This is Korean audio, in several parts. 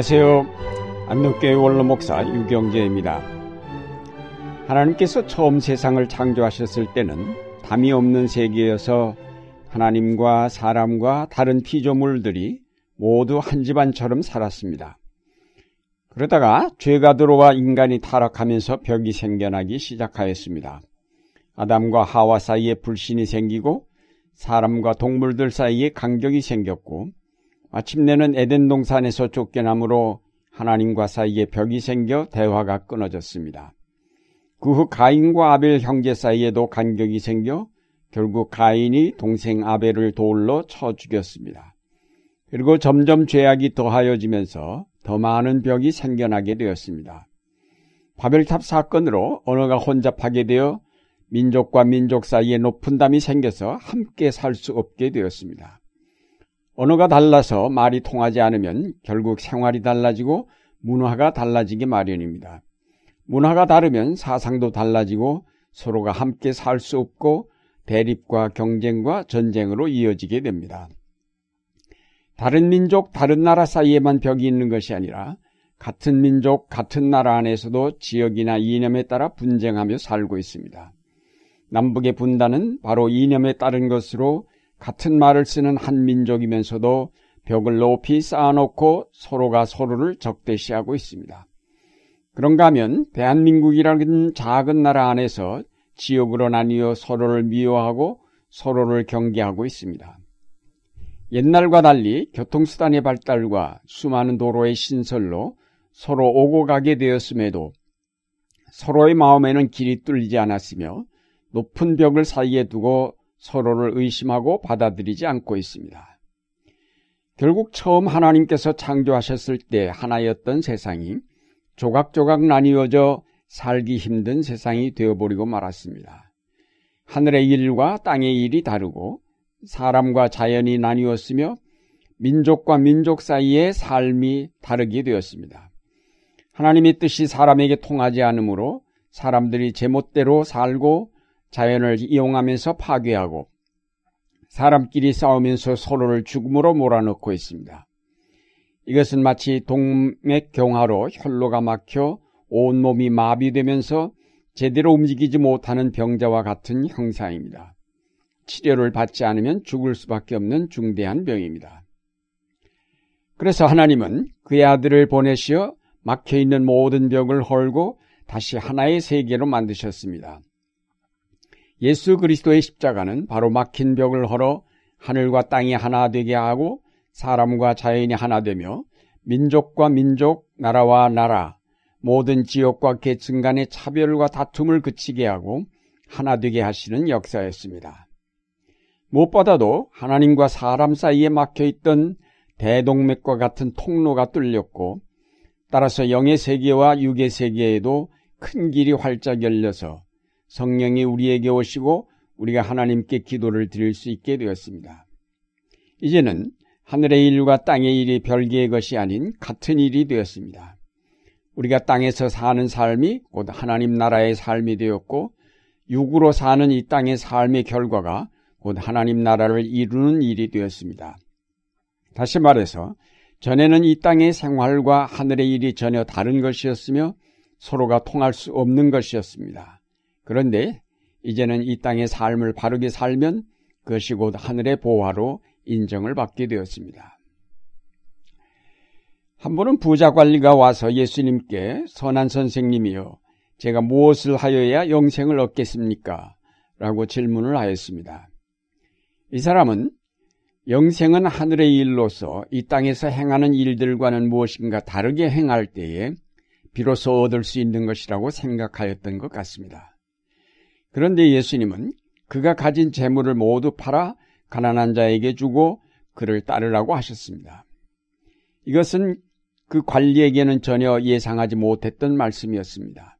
안녕하세요. 안덕교회 원로목사 유경재입니다. 하나님께서 처음 세상을 창조하셨을 때는 담이 없는 세계여서 하나님과 사람과 다른 피조물들이 모두 한 집안처럼 살았습니다. 그러다가 죄가 들어와 인간이 타락하면서 벽이 생겨나기 시작하였습니다. 아담과 하와 사이에 불신이 생기고 사람과 동물들 사이에 간격이 생겼고 마침내는 에덴 동산에서 쫓겨남으로 하나님과 사이에 벽이 생겨 대화가 끊어졌습니다. 그 후 가인과 아벨 형제 사이에도 간격이 생겨 결국 가인이 동생 아벨을 돌로 쳐 죽였습니다. 그리고 점점 죄악이 더하여지면서 더 많은 벽이 생겨나게 되었습니다. 바벨탑 사건으로 언어가 혼잡하게 되어 민족과 민족 사이에 높은 담이 생겨서 함께 살 수 없게 되었습니다. 언어가 달라서 말이 통하지 않으면 결국 생활이 달라지고 문화가 달라지기 마련입니다. 문화가 다르면 사상도 달라지고 서로가 함께 살 수 없고 대립과 경쟁과 전쟁으로 이어지게 됩니다. 다른 민족, 다른 나라 사이에만 벽이 있는 것이 아니라 같은 민족, 같은 나라 안에서도 지역이나 이념에 따라 분쟁하며 살고 있습니다. 남북의 분단은 바로 이념에 따른 것으로 같은 말을 쓰는 한 민족이면서도 벽을 높이 쌓아놓고 서로가 서로를 적대시하고 있습니다. 그런가 하면 대한민국이라는 작은 나라 안에서 지역으로 나뉘어 서로를 미워하고 서로를 경계하고 있습니다. 옛날과 달리 교통수단의 발달과 수많은 도로의 신설로 서로 오고 가게 되었음에도 서로의 마음에는 길이 뚫리지 않았으며 높은 벽을 사이에 두고 서로를 의심하고 받아들이지 않고 있습니다. 결국 처음 하나님께서 창조하셨을 때 하나였던 세상이 조각조각 나뉘어져 살기 힘든 세상이 되어버리고 말았습니다. 하늘의 일과 땅의 일이 다르고 사람과 자연이 나뉘었으며 민족과 민족 사이의 삶이 다르게 되었습니다. 하나님의 뜻이 사람에게 통하지 않으므로 사람들이 제멋대로 살고 자연을 이용하면서 파괴하고 사람끼리 싸우면서 서로를 죽음으로 몰아넣고 있습니다. 이것은 마치 동맥경화로 혈로가 막혀 온몸이 마비되면서 제대로 움직이지 못하는 병자와 같은 형상입니다. 치료를 받지 않으면 죽을 수밖에 없는 중대한 병입니다. 그래서 하나님은 그의 아들을 보내시어 막혀 있는 모든 벽을 헐고 다시 하나의 세계로 만드셨습니다. 예수 그리스도의 십자가는 바로 막힌 벽을 헐어 하늘과 땅이 하나 되게 하고 사람과 자연이 하나 되며 민족과 민족, 나라와 나라, 모든 지역과 계층 간의 차별과 다툼을 그치게 하고 하나 되게 하시는 역사였습니다. 무엇보다도 하나님과 사람 사이에 막혀 있던 대동맥과 같은 통로가 뚫렸고 따라서 영의 세계와 육의 세계에도 큰 길이 활짝 열려서 성령이 우리에게 오시고 우리가 하나님께 기도를 드릴 수 있게 되었습니다. 이제는 하늘의 일과 땅의 일이 별개의 것이 아닌 같은 일이 되었습니다. 우리가 땅에서 사는 삶이 곧 하나님 나라의 삶이 되었고 육으로 사는 이 땅의 삶의 결과가 곧 하나님 나라를 이루는 일이 되었습니다. 다시 말해서 전에는 이 땅의 생활과 하늘의 일이 전혀 다른 것이었으며 서로가 통할 수 없는 것이었습니다. 그런데 이제는 이 땅의 삶을 바르게 살면 그것이 곧 하늘의 보화로 인정을 받게 되었습니다. 한 번은 부자 관리가 와서 예수님께 선한 선생님이요. 제가 무엇을 하여야 영생을 얻겠습니까? 라고 질문을 하였습니다. 이 사람은 영생은 하늘의 일로서 이 땅에서 행하는 일들과는 무엇인가 다르게 행할 때에 비로소 얻을 수 있는 것이라고 생각하였던 것 같습니다. 그런데 예수님은 그가 가진 재물을 모두 팔아 가난한 자에게 주고 그를 따르라고 하셨습니다. 이것은 그 관리에게는 전혀 예상하지 못했던 말씀이었습니다.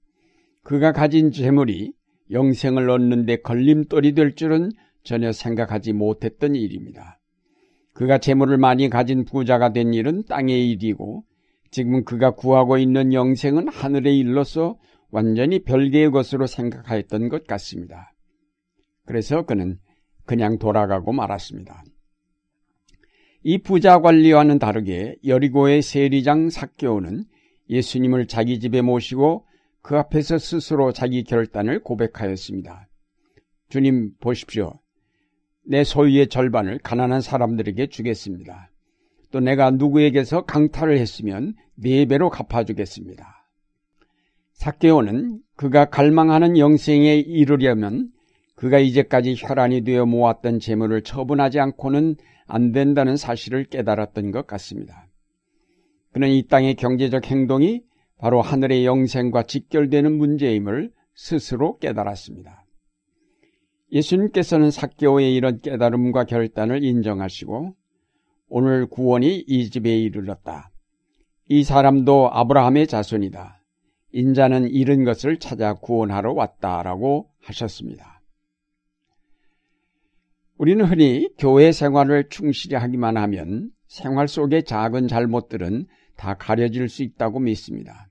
그가 가진 재물이 영생을 얻는데 걸림돌이 될 줄은 전혀 생각하지 못했던 일입니다. 그가 재물을 많이 가진 부자가 된 일은 땅의 일이고 지금 그가 구하고 있는 영생은 하늘의 일로서 완전히 별개의 것으로 생각하였던 것 같습니다. 그래서 그는 그냥 돌아가고 말았습니다. 이 부자 관리와는 다르게 여리고의 세리장 사개오는 예수님을 자기 집에 모시고 그 앞에서 스스로 자기 결단을 고백하였습니다. 주님 보십시오. 내 소유의 절반을 가난한 사람들에게 주겠습니다. 또 내가 누구에게서 강탈을 했으면 네 배로 갚아주겠습니다. 사개오는 그가 갈망하는 영생에 이르려면 그가 이제까지 혈안이 되어 모았던 재물을 처분하지 않고는 안 된다는 사실을 깨달았던 것 같습니다. 그는 이 땅의 경제적 행동이 바로 하늘의 영생과 직결되는 문제임을 스스로 깨달았습니다. 예수님께서는 사개오의 이런 깨달음과 결단을 인정하시고 오늘 구원이 이 집에 이르렀다. 이 사람도 아브라함의 자손이다. 인자는 잃은 것을 찾아 구원하러 왔다라고 하셨습니다. 우리는 흔히 교회 생활을 충실히 하기만 하면 생활 속의 작은 잘못들은 다 가려질 수 있다고 믿습니다.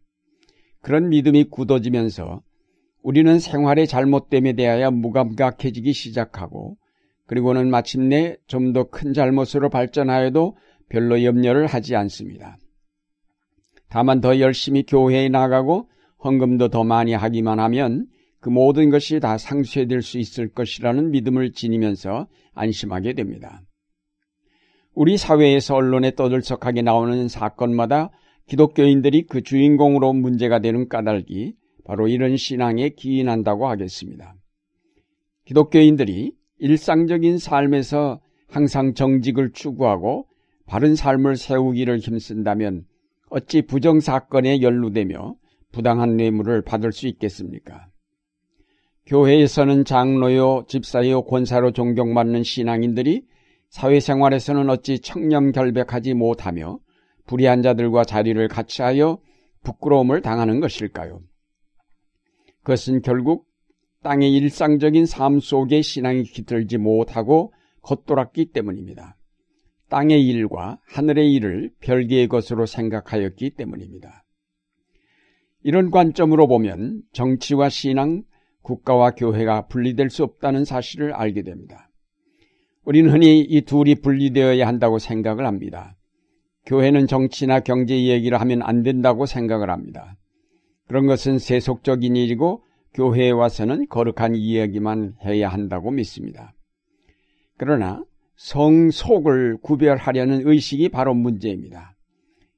그런 믿음이 굳어지면서 우리는 생활의 잘못됨에 대하여 무감각해지기 시작하고 그리고는 마침내 좀 더 큰 잘못으로 발전하여도 별로 염려를 하지 않습니다. 다만 더 열심히 교회에 나가고 헌금도 더 많이 하기만 하면 그 모든 것이 다 상쇄될 수 있을 것이라는 믿음을 지니면서 안심하게 됩니다. 우리 사회에서 언론에 떠들썩하게 나오는 사건마다 기독교인들이 그 주인공으로 문제가 되는 까닭이 바로 이런 신앙에 기인한다고 하겠습니다. 기독교인들이 일상적인 삶에서 항상 정직을 추구하고 바른 삶을 세우기를 힘쓴다면 어찌 부정 사건에 연루되며 부당한 뇌물을 받을 수 있겠습니까? 교회에서는 장로요, 집사요, 권사로 존경받는 신앙인들이 사회생활에서는 어찌 청렴결백하지 못하며 불의한 자들과 자리를 같이하여 부끄러움을 당하는 것일까요? 그것은 결국 땅의 일상적인 삶 속에 신앙이 깃들지 못하고 겉돌았기 때문입니다. 땅의 일과 하늘의 일을 별개의 것으로 생각하였기 때문입니다. 이런 관점으로 보면 정치와 신앙, 국가와 교회가 분리될 수 없다는 사실을 알게 됩니다. 우리는 흔히 이 둘이 분리되어야 한다고 생각을 합니다. 교회는 정치나 경제 얘기를 하면 안 된다고 생각을 합니다. 그런 것은 세속적인 일이고 교회에 와서는 거룩한 이야기만 해야 한다고 믿습니다. 그러나 성 속을 구별하려는 의식이 바로 문제입니다.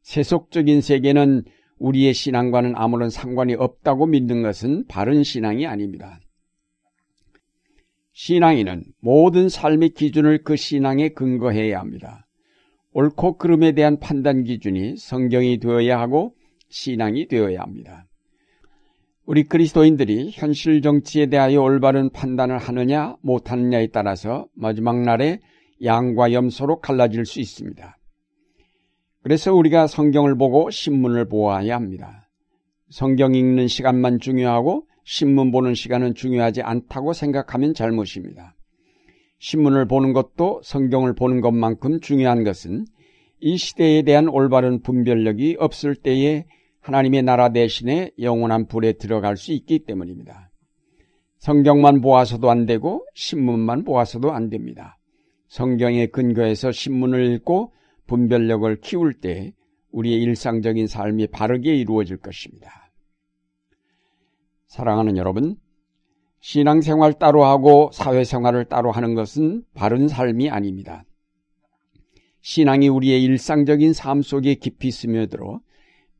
세속적인 세계는 우리의 신앙과는 아무런 상관이 없다고 믿는 것은 바른 신앙이 아닙니다. 신앙인은 모든 삶의 기준을 그 신앙에 근거해야 합니다. 옳고 그름에 대한 판단 기준이 성경이 되어야 하고 신앙이 되어야 합니다. 우리 그리스도인들이 현실 정치에 대하여 올바른 판단을 하느냐 못하느냐에 따라서 마지막 날에 양과 염소로 갈라질 수 있습니다. 그래서 우리가 성경을 보고 신문을 보아야 합니다. 성경 읽는 시간만 중요하고 신문 보는 시간은 중요하지 않다고 생각하면 잘못입니다. 신문을 보는 것도 성경을 보는 것만큼 중요한 것은 이 시대에 대한 올바른 분별력이 없을 때에 하나님의 나라 대신에 영원한 불에 들어갈 수 있기 때문입니다. 성경만 보아서도 안 되고 신문만 보아서도 안 됩니다. 성경에 근거해서 신문을 읽고 분별력을 키울 때 우리의 일상적인 삶이 바르게 이루어질 것입니다. 사랑하는 여러분, 신앙생활 따로 하고 사회생활을 따로 하는 것은 바른 삶이 아닙니다. 신앙이 우리의 일상적인 삶 속에 깊이 스며들어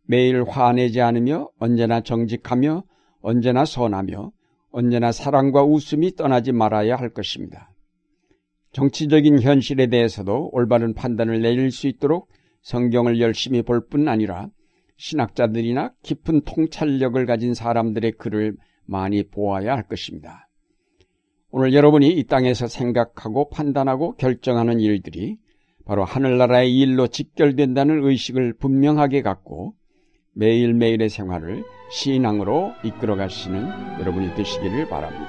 매일 화내지 않으며 언제나 정직하며 언제나 선하며 언제나 사랑과 웃음이 떠나지 말아야 할 것입니다. 정치적인 현실에 대해서도 올바른 판단을 내릴 수 있도록 성경을 열심히 볼 뿐 아니라 신학자들이나 깊은 통찰력을 가진 사람들의 글을 많이 보아야 할 것입니다. 오늘 여러분이 이 땅에서 생각하고 판단하고 결정하는 일들이 바로 하늘나라의 일로 직결된다는 의식을 분명하게 갖고 매일매일의 생활을 신앙으로 이끌어 가시는 여러분이 되시기를 바랍니다.